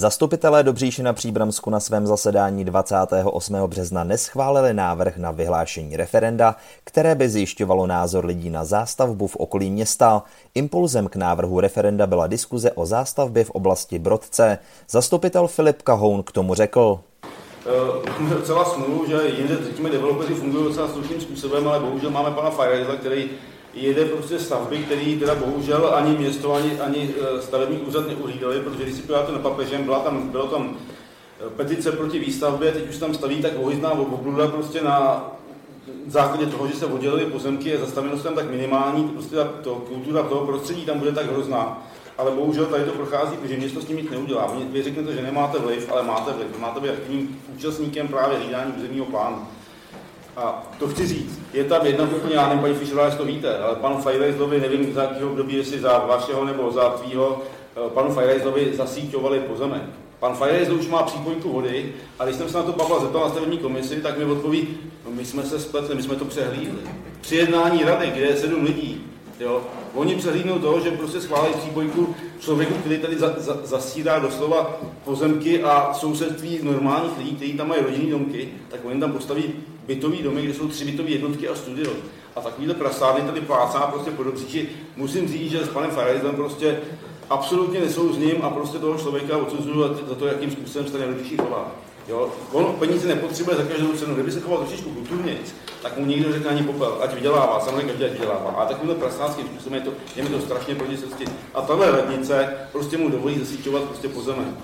Zastupitelé Dobříši na Příbramsku na svém zasedání 28. března neschválili návrh na vyhlášení referenda, které by zjišťovalo názor lidí na zástavbu v okolí města. Impulzem k návrhu referenda byla diskuze o zástavbě v oblasti Brodce. Zastupitel Filip Kahoun k tomu řekl. Máme docela smůlu, že jinde řekněme developeři fungují docela slušným způsobem, ale bohužel máme pana Fireza, který jede prostě stavby, které teda bohužel ani město, ani, ani e, stavební úřad neuhlídali, protože když si podíváte na papežem, byla tam, bylo tam e, petice proti výstavbě, teď už tam staví tak ohyzná obluda prostě na základě toho, že se oddělily pozemky a zastavenost tam tak minimální, prostě ta to, kultura toho prostředí tam bude tak hrozná. Ale bohužel tady to prochází, protože město s tím nic neudělá. Vy řeknete, že nemáte vliv, ale máte vliv. Máte být aktivním účastníkem právě hlídání územního plánu. A to chci říct, je tam jedna úplně, já nevím, paní Fischerová, jestli to víte, ale panu Fajrejzlovi, nevím za jakého období, jestli za vašeho nebo za tvýho, eh, panu Fajrejzlovi zasíťovali pozemek. Pan Fajrejzl už má přípojku vody a když jsem se na to Pavla zeptal na stavební komisi, tak mi odpoví, no my jsme se spletli, my jsme to přehlídli. Při jednání rady, kde je sedm lidí, jo, oni přehlídnou toho, že prostě schválili přípojku člověku, který tady za, za, zasírá doslova pozemky a sousedství normálních lidí, kteří tam mají rodinné domky, tak oni tam postaví bytový domy, kde jsou tři bytové jednotky a studio. A takovýhle prasárny tady plácá prostě po dobříči. Musím říct, že s panem Farajzem prostě absolutně nesouzním a prostě toho člověka odsuzuju za to, jakým způsobem se ten nejlepší chová. Jo? On peníze nepotřebuje za každou cenu. Kdyby se choval trošičku kulturně, tak mu nikdo řekne ani popel, ať vydělává, samozřejmě každý ať vydělává. A takovýmhle prasánským způsobem je to, je mi to strašně proti srsti. A tahle radnice prostě mu dovolí zasíťovat prostě pozemek.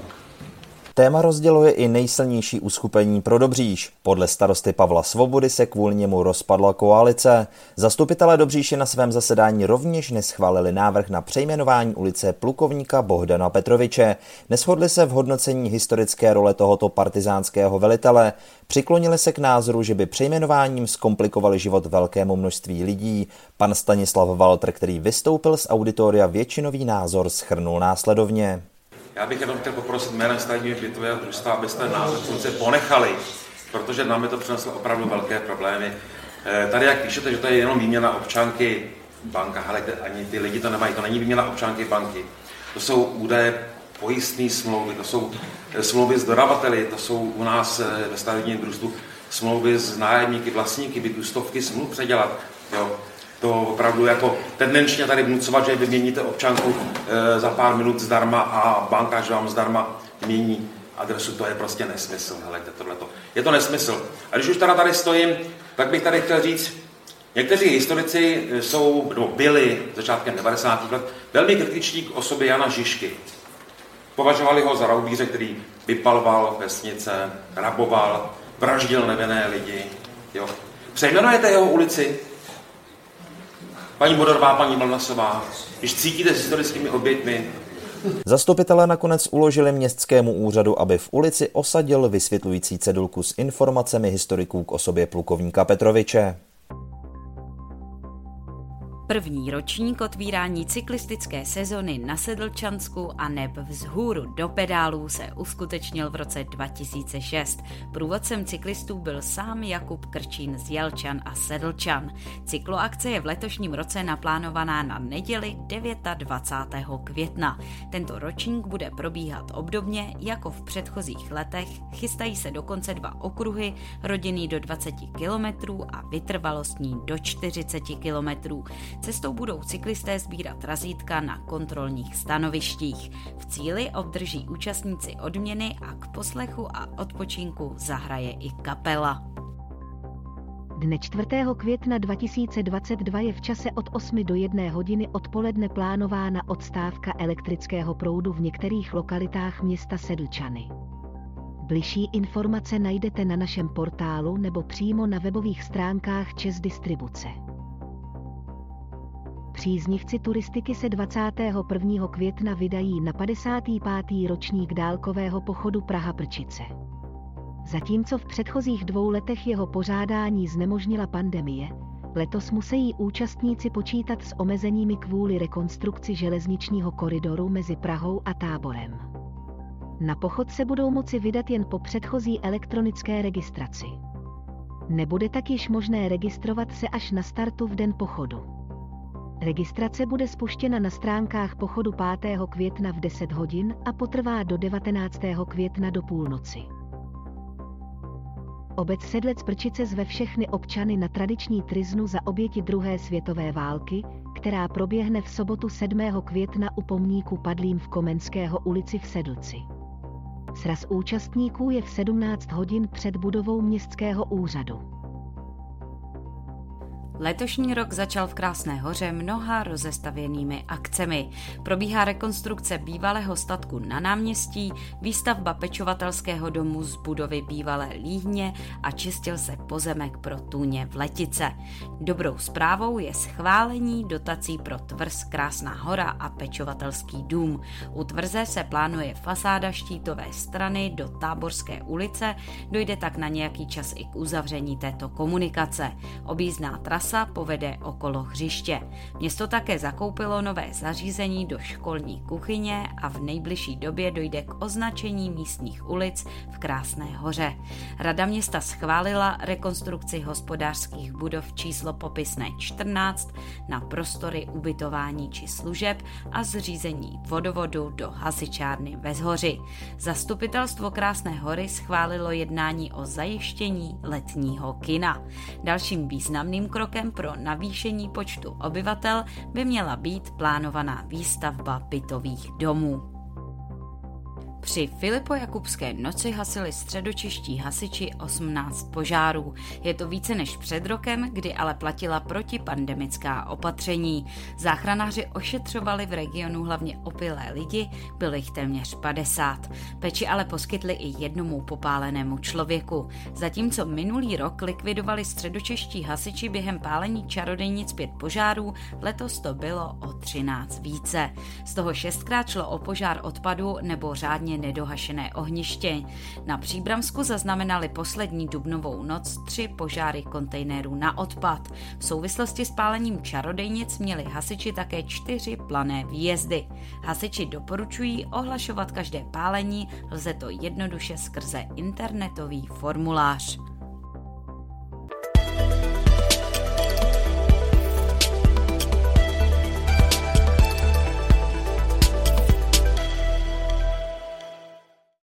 Téma rozděluje i nejsilnější uskupení pro Dobříš. Podle starosty Pavla Svobody se kvůli němu rozpadla koalice. Zastupitelé Dobříši na svém zasedání rovněž neschválili návrh na přejmenování ulice plukovníka Bohdana Petroviče. Neshodli se v hodnocení historické role tohoto partizánského velitele. Přiklonili se k názoru, že by přejmenováním zkomplikovali život velkému množství lidí. Pan Stanislav Walter, který vystoupil z auditoria většinový názor, schrnul následovně. Já bych jenom chtěl poprosit jménem státního bytového družstva, abyste název funkce ponechali, protože nám je to přineslo opravdu velké problémy. Eh, tady, jak píšete, že to je jenom výměna občanky banka, ale ani ty lidi to nemají, to není výměna občanky banky. To jsou údaje pojistné smlouvy, to jsou eh, smlouvy s dodavateli, to jsou u nás eh, ve stavebním družstvu smlouvy s nájemníky, vlastníky bytů, stovky smluv předělat. Jo to opravdu jako tendenčně tady vnucovat, že vyměníte občanku e, za pár minut zdarma a banka, že vám zdarma mění adresu, to je prostě nesmysl. Helejte, tohleto. Je to nesmysl. A když už teda tady stojím, tak bych tady chtěl říct, někteří historici jsou, nebo byli začátkem 90. let, velmi kritičtí k osobě Jana Žižky. Považovali ho za raubíře, který vypaloval vesnice, raboval, vraždil nevinné lidi. Jo. Přejmenujete jeho ulici paní Bodorová, paní Mlnasová, když cítíte s historickými oběťmi, Zastupitelé nakonec uložili městskému úřadu, aby v ulici osadil vysvětlující cedulku s informacemi historiků k osobě plukovníka Petroviče. První ročník otvírání cyklistické sezony na Sedlčansku a neb vzhůru do pedálů se uskutečnil v roce 2006. Průvodcem cyklistů byl sám Jakub Krčín z Jelčan a Sedlčan. Cykloakce je v letošním roce naplánovaná na neděli 29. května. Tento ročník bude probíhat obdobně jako v předchozích letech. Chystají se dokonce dva okruhy, rodinný do 20 km a vytrvalostní do 40 km. Cestou budou cyklisté sbírat razítka na kontrolních stanovištích. V cíli obdrží účastníci odměny a k poslechu a odpočinku zahraje i kapela. Dne 4. května 2022 je v čase od 8 do 1 hodiny odpoledne plánována odstávka elektrického proudu v některých lokalitách města Sedlčany. Bližší informace najdete na našem portálu nebo přímo na webových stránkách Čes Distribuce. Příznivci turistiky se 21. května vydají na 55. ročník dálkového pochodu Praha-Prčice. Zatímco v předchozích dvou letech jeho pořádání znemožnila pandemie, letos musí účastníci počítat s omezeními kvůli rekonstrukci železničního koridoru mezi Prahou a Táborem. Na pochod se budou moci vydat jen po předchozí elektronické registraci. Nebude tak již možné registrovat se až na startu v den pochodu. Registrace bude spuštěna na stránkách pochodu 5. května v 10 hodin a potrvá do 19. května do půlnoci. Obec Sedlec Prčice zve všechny občany na tradiční triznu za oběti druhé světové války, která proběhne v sobotu 7. května u pomníku padlým v Komenského ulici v Sedlci. Sraz účastníků je v 17 hodin před budovou městského úřadu. Letošní rok začal v Krásné hoře mnoha rozestavěnými akcemi. Probíhá rekonstrukce bývalého statku na náměstí, výstavba pečovatelského domu z budovy bývalé líhně a čistil se pozemek pro tůně v Letice. Dobrou zprávou je schválení dotací pro tvrz Krásná hora a pečovatelský dům. U tvrze se plánuje fasáda štítové strany do Táborské ulice, dojde tak na nějaký čas i k uzavření této komunikace. Objízdná trasa trasa povede okolo hřiště. Město také zakoupilo nové zařízení do školní kuchyně a v nejbližší době dojde k označení místních ulic v Krásné hoře. Rada města schválila rekonstrukci hospodářských budov číslo popisné 14 na prostory ubytování či služeb a zřízení vodovodu do hasičárny ve Zhoři. Zastupitelstvo Krásné hory schválilo jednání o zajištění letního kina. Dalším významným krokem krokem pro navýšení počtu obyvatel by měla být plánovaná výstavba bytových domů. Při Filipo-Jakubské noci hasili středočeští hasiči 18 požárů. Je to více než před rokem, kdy ale platila protipandemická opatření. Záchranáři ošetřovali v regionu hlavně opilé lidi, bylo jich téměř 50. Peči ale poskytli i jednomu popálenému člověku. Zatímco minulý rok likvidovali středočeští hasiči během pálení čarodejnic pět požárů, letos to bylo o 13 více. Z toho šestkrát šlo o požár odpadu nebo řádně nedohašené ohniště. Na Příbramsku zaznamenali poslední dubnovou noc tři požáry kontejnerů na odpad. V souvislosti s pálením čarodejnic měli hasiči také čtyři plané výjezdy. Hasiči doporučují ohlašovat každé pálení, lze to jednoduše skrze internetový formulář.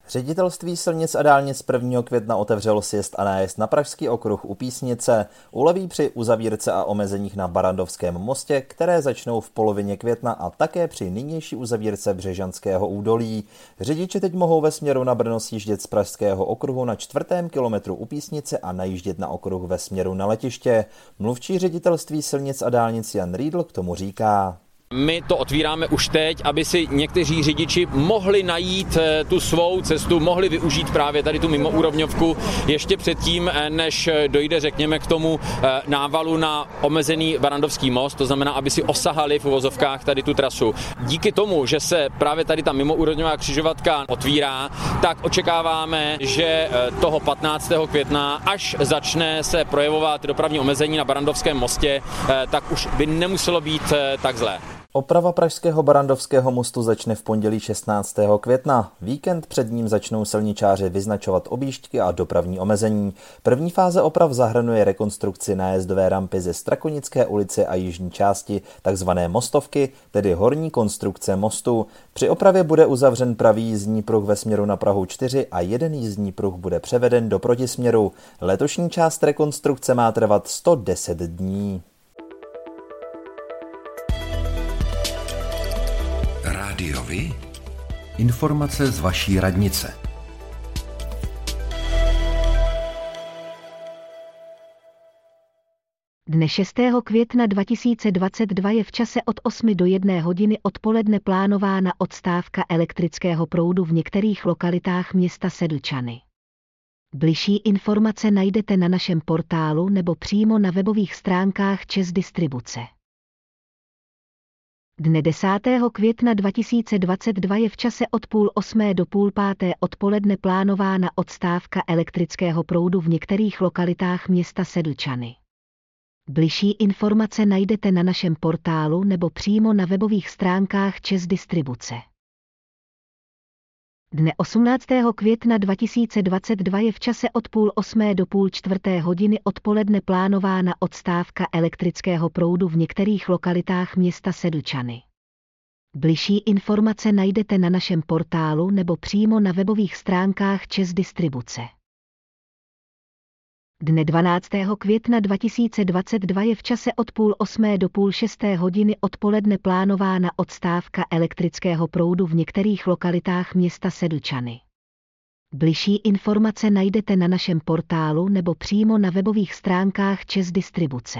Ředitelství silnic a dálnic 1. května otevřelo sjezd a nájezd na Pražský okruh u Písnice. Uleví při uzavírce a omezeních na Barandovském mostě, které začnou v polovině května a také při nynější uzavírce Břežanského údolí. Řidiči teď mohou ve směru na Brno sjíždět z Pražského okruhu na čtvrtém kilometru u Písnice a najíždět na okruh ve směru na letiště. Mluvčí ředitelství silnic a dálnic Jan Riedl k tomu říká. My to otvíráme už teď, aby si někteří řidiči mohli najít eh, tu svou cestu, mohli využít právě tady tu mimoúrovňovku ještě předtím, eh, než eh, dojde, řekněme, k tomu návalu na omezený Barandovský most, to znamená, aby si osahali v uvozovkách tady tu trasu. Díky tomu, že se právě tady ta mimoúrovňová křižovatka otvírá, tak očekáváme, že toho 15. května, až začne se projevovat dopravní omezení na Barandovském mostě, tak už by nemuselo být tak zlé. Oprava pražského Barandovského mostu začne v pondělí 16. května. Víkend před ním začnou silničáři vyznačovat objížďky a dopravní omezení. První fáze oprav zahrnuje rekonstrukci nájezdové rampy ze Strakonické ulice a jižní části, takzvané mostovky, tedy horní konstrukce mostu. Při opravě bude uzavřen pravý jízdní pruh ve směru na Prahu 4 a jeden jízdní pruh bude převeden do protisměru. Letošní část rekonstrukce má trvat 110 dní. Informace z vaší radnice. Dne 6. května 2022 je v čase od 8 do 1 hodiny odpoledne plánována odstávka elektrického proudu v některých lokalitách města Sedlčany. Bližší informace najdete na našem portálu nebo přímo na webových stránkách Čes Distribuce. Dne 10. května 2022 je v čase od půl osmé do půl páté odpoledne plánována odstávka elektrického proudu v některých lokalitách města Sedlčany. Bližší informace najdete na našem portálu nebo přímo na webových stránkách Čes Distribuce. Dne 18. května 2022 je v čase od půl osmé do půl čtvrté hodiny odpoledne plánována odstávka elektrického proudu v některých lokalitách města Sedlčany. Bližší informace najdete na našem portálu nebo přímo na webových stránkách Čes Distribuce. Dne 12. května 2022 je v čase od půl osmé do půl šesté hodiny odpoledne plánována odstávka elektrického proudu v některých lokalitách města Sedlčany. Bližší informace najdete na našem portálu nebo přímo na webových stránkách Čes Distribuce.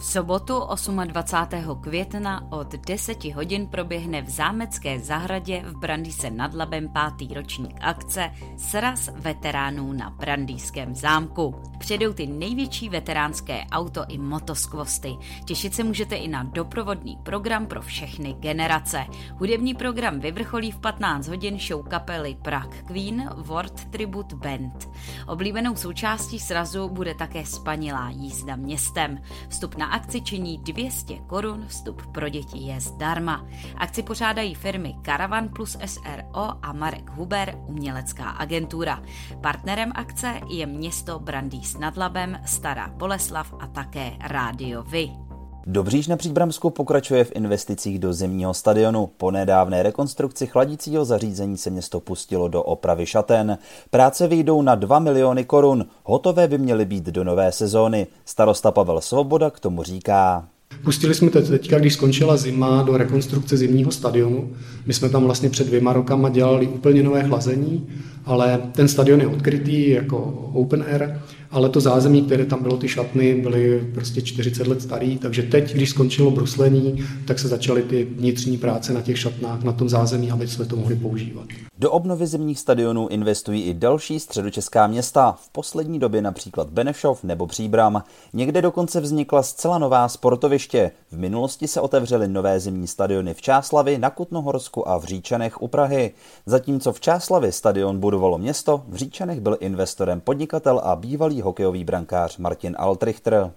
V sobotu 28. května od 10 hodin proběhne v Zámecké zahradě v Brandýse nad Labem pátý ročník akce Sraz veteránů na Brandýském zámku. Přijdou ty největší veteránské auto i motoskvosty. Těšit se můžete i na doprovodný program pro všechny generace. Hudební program vyvrcholí v 15 hodin show kapely Prague Queen World Tribute Band. Oblíbenou součástí srazu bude také spanilá jízda městem. Vstup na akci činí 200 korun, vstup pro děti je zdarma. Akci pořádají firmy Caravan plus SRO a Marek Huber, umělecká agentura. Partnerem akce je město Brandýs nad Labem, Stará Boleslav a také Rádio Vy. Dobříž na Příbramsku pokračuje v investicích do zimního stadionu. Po nedávné rekonstrukci chladícího zařízení se město pustilo do opravy šaten. Práce vyjdou na 2 miliony korun. Hotové by měly být do nové sezóny. Starosta Pavel Svoboda k tomu říká. Pustili jsme teď, teďka, když skončila zima, do rekonstrukce zimního stadionu. My jsme tam vlastně před dvěma rokama dělali úplně nové chlazení, ale ten stadion je odkrytý jako open air ale to zázemí, které tam bylo, ty šatny, byly prostě 40 let starý, takže teď, když skončilo bruslení, tak se začaly ty vnitřní práce na těch šatnách, na tom zázemí, aby jsme to mohli používat. Do obnovy zimních stadionů investují i další středočeská města, v poslední době například Benešov nebo Příbram. Někde dokonce vznikla zcela nová sportoviště. V minulosti se otevřely nové zimní stadiony v Čáslavi, na Kutnohorsku a v Říčanech u Prahy. Zatímco v Čáslavi stadion budovalo město, v Říčanech byl investorem podnikatel a bývalý hokejový brankář Martin Altrichter.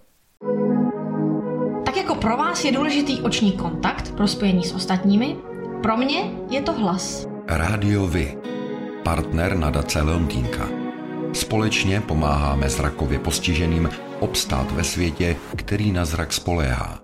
Tak jako pro vás je důležitý oční kontakt pro spojení s ostatními, pro mě je to hlas. Rádio Vy, partner nadace Leontýnka. Společně pomáháme zrakově postiženým obstát ve světě, který na zrak spoléhá.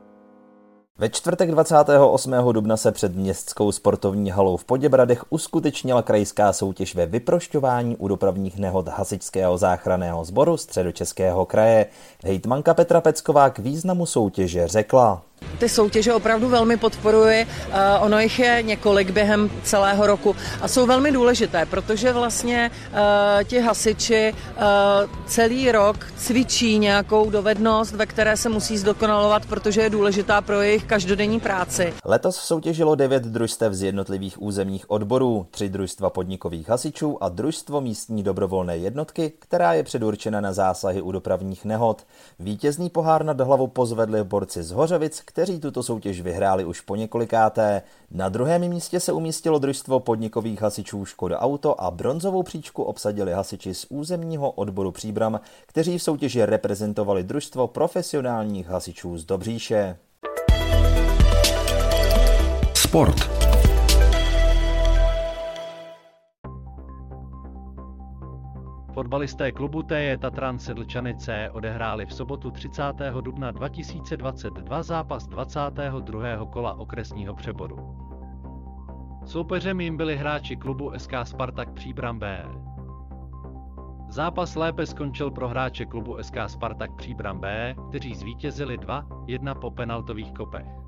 Ve čtvrtek 28. dubna se před městskou sportovní halou v Poděbradech uskutečnila krajská soutěž ve vyprošťování u dopravních nehod Hasičského záchranného sboru středočeského kraje. Hejtmanka Petra Pecková k významu soutěže řekla. Ty soutěže opravdu velmi podporuji, eh, ono jich je několik během celého roku a jsou velmi důležité, protože vlastně uh, ti hasiči uh, celý rok cvičí nějakou dovednost, ve které se musí zdokonalovat, protože je důležitá pro jejich každodenní práci. Letos soutěžilo devět družstev z jednotlivých územních odborů, tři družstva podnikových hasičů a družstvo místní dobrovolné jednotky, která je předurčena na zásahy u dopravních nehod. Vítězný pohár nad hlavu pozvedli borci z Hořovic, kteří tuto soutěž vyhráli už po několikáté. Na druhém místě se umístilo družstvo podnikových hasičů Škoda Auto a bronzovou příčku obsadili hasiči z územního odboru Příbram, kteří v soutěži reprezentovali družstvo profesionálních hasičů z Dobříše. Sport. Fotbalisté klubu TJ Tatran Sedlčanice odehráli v sobotu 30. dubna 2022 zápas 22. kola okresního přeboru. Soupeřem jim byli hráči klubu SK Spartak Příbram B. Zápas lépe skončil pro hráče klubu SK Spartak Příbram B, kteří zvítězili 2-1 po penaltových kopech.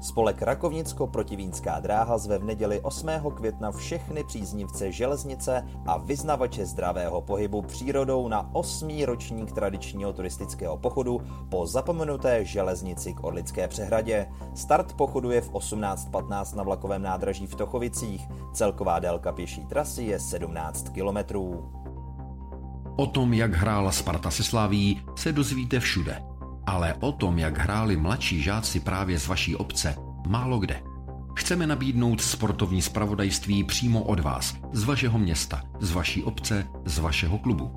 Spolek Rakovnicko-Protivínská dráha zve v neděli 8. května všechny příznivce železnice a vyznavače zdravého pohybu přírodou na 8. ročník tradičního turistického pochodu po zapomenuté železnici k Orlické přehradě. Start pochodu je v 18.15 na vlakovém nádraží v Tochovicích. Celková délka pěší trasy je 17 kilometrů. O tom, jak hrála Sparta se Slaví, se dozvíte všude ale o tom, jak hráli mladší žáci právě z vaší obce, málo kde. Chceme nabídnout sportovní spravodajství přímo od vás, z vašeho města, z vaší obce, z vašeho klubu.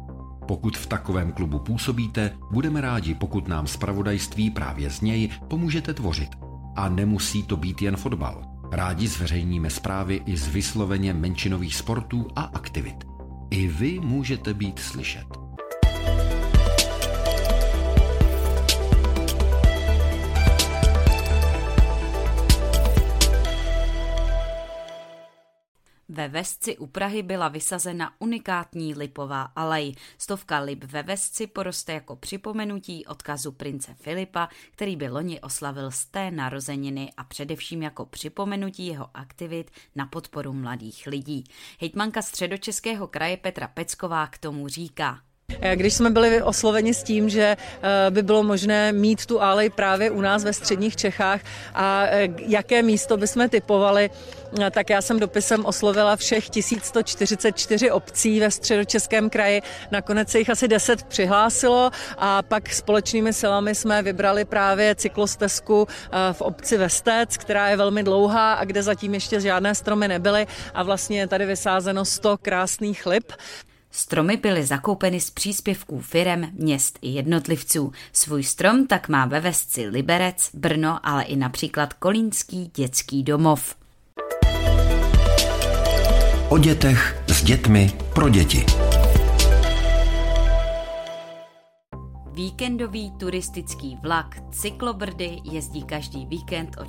Pokud v takovém klubu působíte, budeme rádi, pokud nám spravodajství právě z něj pomůžete tvořit. A nemusí to být jen fotbal. Rádi zveřejníme zprávy i z vysloveně menšinových sportů a aktivit. I vy můžete být slyšet. Ve Vesci u Prahy byla vysazena unikátní lipová alej. Stovka lip ve Vesci poroste jako připomenutí odkazu prince Filipa, který by loni oslavil z té narozeniny a především jako připomenutí jeho aktivit na podporu mladých lidí. Hejtmanka středočeského kraje Petra Pecková k tomu říká. Když jsme byli osloveni s tím, že eh, by bylo možné mít tu alej právě u nás ve středních Čechách a eh, jaké místo bychom typovali, eh, tak já jsem dopisem oslovila všech 1144 obcí ve středočeském kraji. Nakonec se jich asi 10 přihlásilo a pak společnými silami jsme vybrali právě cyklostezku v obci Vestec, která je velmi dlouhá a kde zatím ještě žádné stromy nebyly a vlastně je tady vysázeno 100 krásných lip. Stromy byly zakoupeny z příspěvků firem, měst i jednotlivců. Svůj strom tak má ve Vesci Liberec, Brno, ale i například Kolínský dětský domov. O dětech s dětmi pro děti. Víkendový turistický vlak Cyklobrdy jezdí každý víkend od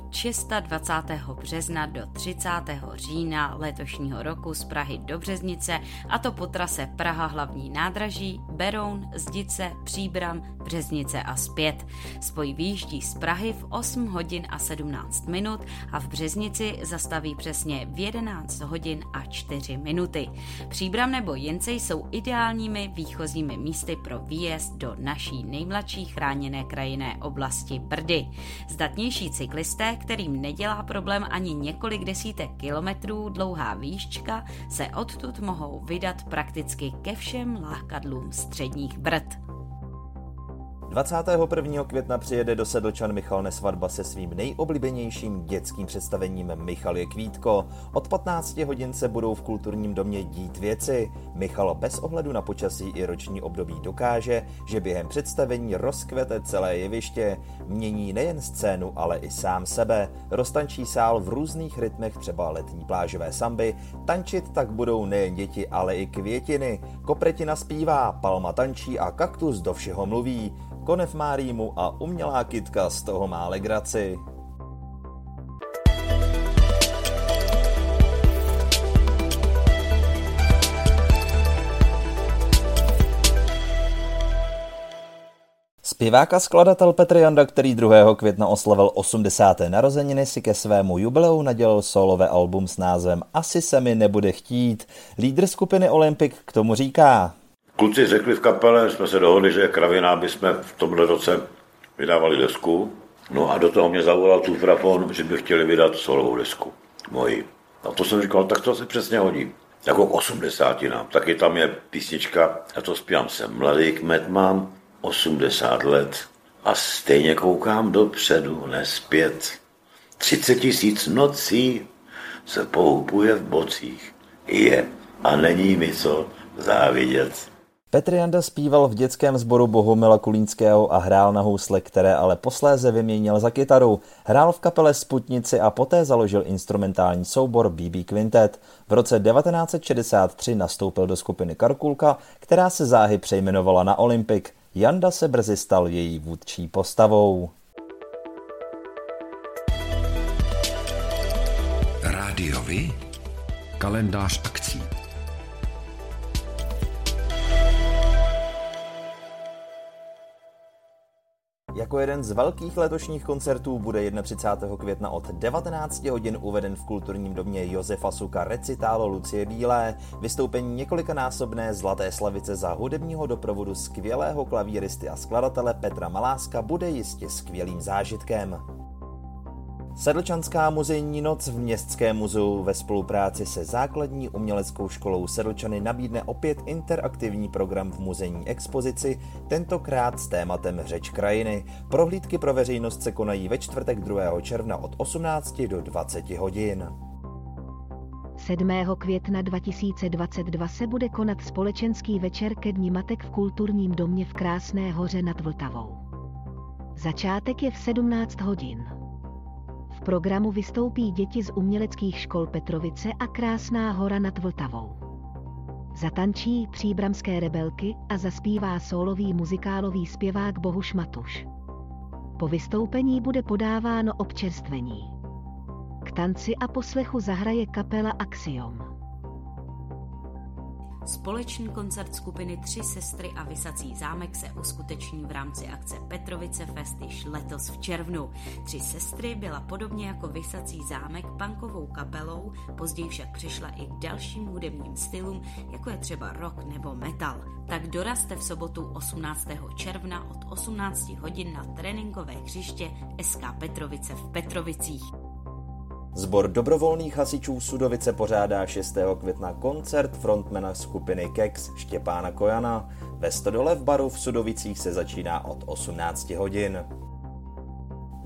26. března do 30. října letošního roku z Prahy do Březnice a to po trase Praha hlavní nádraží, Beroun, Zdice, Příbram, Březnice a zpět. Spoj výjíždí z Prahy v 8 hodin a 17 minut a v Březnici zastaví přesně v 11 hodin a 4 minuty. Příbram nebo Jence jsou ideálními výchozími místy pro výjezd do naší nejmladší chráněné krajinné oblasti Brdy. Zdatnější cyklisté, kterým nedělá problém ani několik desítek kilometrů dlouhá výščka, se odtud mohou vydat prakticky ke všem lákadlům středních Brd. 21. května přijede do Sedlčan Michal Nesvadba se svým nejoblíbenějším dětským představením Michal je Kvítko. Od 15 hodin se budou v kulturním domě dít věci. Michal bez ohledu na počasí i roční období dokáže, že během představení rozkvete celé jeviště. Mění nejen scénu, ale i sám sebe. Roztančí sál v různých rytmech, třeba letní plážové samby. Tančit tak budou nejen děti, ale i květiny. Kopretina zpívá, palma tančí a kaktus do všeho mluví konev má rýmu a umělá kytka z toho má legraci. Zpěvák a skladatel Petr Janda, který 2. května oslavil 80. narozeniny, si ke svému jubileu nadělil solové album s názvem Asi se mi nebude chtít. Lídr skupiny Olympic k tomu říká. Kluci řekli v kapele, jsme se dohodli, že kravina, aby jsme v tomhle roce vydávali desku. No a do toho mě zavolal Tufrafon, že by chtěli vydat solovou desku. Moji. A to jsem říkal, tak to se přesně hodí. Jako k 80 nám. Taky tam je písnička, já to zpívám, jsem mladý kmet, mám 80 let. a stejně koukám dopředu, nespět. 30 tisíc nocí se pohupuje v bocích. Je a není mi co závidět. Petr Janda zpíval v dětském sboru Bohumila Kulínského a hrál na housle, které ale posléze vyměnil za kytaru. Hrál v kapele Sputnici a poté založil instrumentální soubor BB Quintet. V roce 1963 nastoupil do skupiny Karkulka, která se záhy přejmenovala na Olympic. Janda se brzy stal její vůdčí postavou. Rádiovi? Kalendář akcí. Jako jeden z velkých letošních koncertů bude 31. května od 19 hodin uveden v kulturním domě Josefa Suka recitálo Lucie Bílé, vystoupení několikanásobné Zlaté slavice za hudebního doprovodu skvělého klavíristy a skladatele Petra Maláska bude jistě skvělým zážitkem. Sedlčanská muzejní noc v Městském muzeu ve spolupráci se základní uměleckou školou Sedlčany nabídne opět interaktivní program v muzejní expozici, tentokrát s tématem Řeč krajiny. Prohlídky pro veřejnost se konají ve čtvrtek 2. června od 18 do 20 hodin. 7. května 2022 se bude konat společenský večer ke dní matek v kulturním domě v Krásné hoře nad Vltavou. Začátek je v 17 hodin programu vystoupí děti z uměleckých škol Petrovice a Krásná hora nad Vltavou. Zatančí příbramské rebelky a zaspívá solový muzikálový zpěvák Bohuš Matuš. Po vystoupení bude podáváno občerstvení. K tanci a poslechu zahraje kapela Axiom. Společný koncert skupiny Tři sestry a Vysací zámek se uskuteční v rámci akce Petrovice Fest již letos v červnu. Tři sestry byla podobně jako Vysací zámek punkovou kapelou, později však přišla i k dalším hudebním stylům, jako je třeba rock nebo metal. Tak dorazte v sobotu 18. června od 18 hodin na tréninkové hřiště SK Petrovice v Petrovicích. Zbor dobrovolných hasičů Sudovice pořádá 6. května koncert frontmana skupiny Kex Štěpána Kojana. Ve Stodole v baru v Sudovicích se začíná od 18 hodin.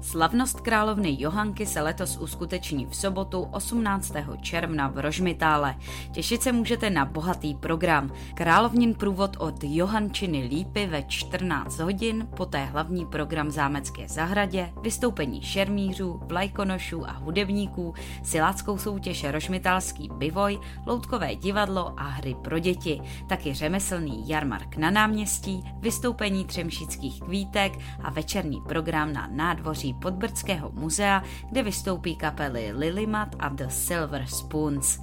Slavnost královny Johanky se letos uskuteční v sobotu 18. června v Rožmitále. Těšit se můžete na bohatý program. Královnin průvod od Johančiny Lípy ve 14 hodin, poté hlavní program Zámecké zahradě, vystoupení šermířů, vlajkonošů a hudebníků, siláckou soutěž Rožmitálský bivoj, loutkové divadlo a hry pro děti, taky řemeslný jarmark na náměstí, vystoupení třemšických kvítek a večerní program na nádvoří září Podbrdského muzea, kde vystoupí kapely Lilimat a The Silver Spoons.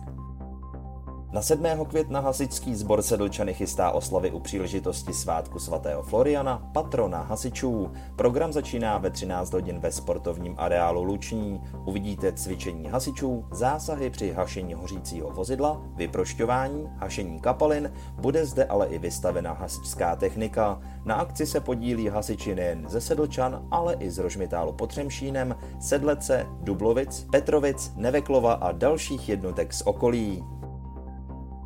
Na 7. května hasičský sbor Sedlčany chystá oslavy u příležitosti svátku svatého Floriana, patrona hasičů. Program začíná ve 13 hodin ve sportovním areálu Luční. Uvidíte cvičení hasičů, zásahy při hašení hořícího vozidla, vyprošťování, hašení kapalin, bude zde ale i vystavena hasičská technika. Na akci se podílí hasiči nejen ze Sedlčan, ale i z Rožmitálu pod Třemšínem, Sedlece, Dublovic, Petrovic, Neveklova a dalších jednotek z okolí.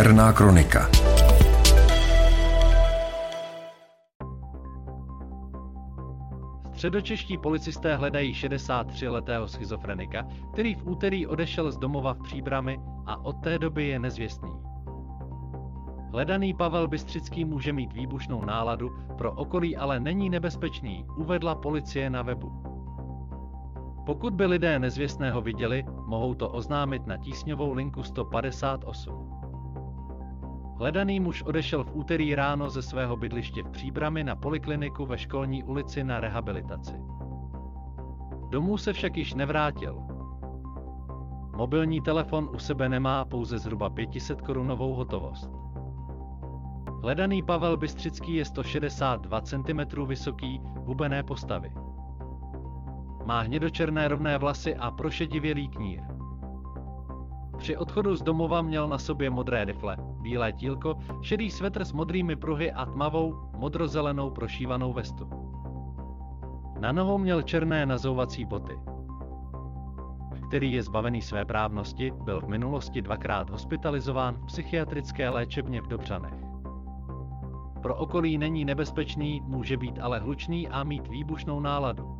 Černá kronika. Středočeští policisté hledají 63-letého schizofrenika, který v úterý odešel z domova v Příbrami a od té doby je nezvěstný. Hledaný Pavel Bystřický může mít výbušnou náladu, pro okolí ale není nebezpečný, uvedla policie na webu. Pokud by lidé nezvěstného viděli, mohou to oznámit na tísňovou linku 158. Hledaný muž odešel v úterý ráno ze svého bydliště v Příbrami na polikliniku ve školní ulici na rehabilitaci. Domů se však již nevrátil. Mobilní telefon u sebe nemá pouze zhruba 500 korunovou hotovost. Hledaný Pavel Bystřický je 162 cm vysoký, hubené postavy. Má hnědočerné rovné vlasy a prošedivělý knír. Při odchodu z domova měl na sobě modré rifle, bílé tílko, šedý svetr s modrými pruhy a tmavou, modrozelenou prošívanou vestu. Na nohou měl černé nazouvací boty. Který je zbavený své právnosti, byl v minulosti dvakrát hospitalizován v psychiatrické léčebně v Dobřanech. Pro okolí není nebezpečný, může být ale hlučný a mít výbušnou náladu.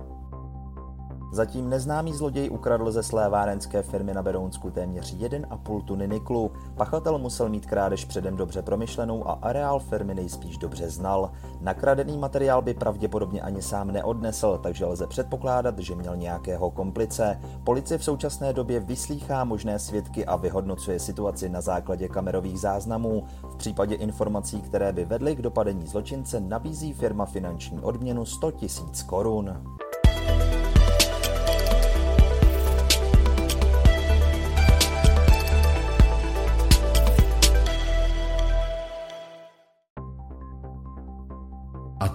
Zatím neznámý zloděj ukradl ze své várenské firmy na Berounsku téměř 1,5 tuny niklu. Pachatel musel mít krádež předem dobře promyšlenou a areál firmy nejspíš dobře znal. Nakradený materiál by pravděpodobně ani sám neodnesl, takže lze předpokládat, že měl nějakého komplice. Policie v současné době vyslýchá možné svědky a vyhodnocuje situaci na základě kamerových záznamů. V případě informací, které by vedly k dopadení zločince, nabízí firma finanční odměnu 100 000 korun.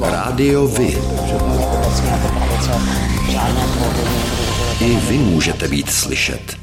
Rádio Vy. I vy můžete být slyšet.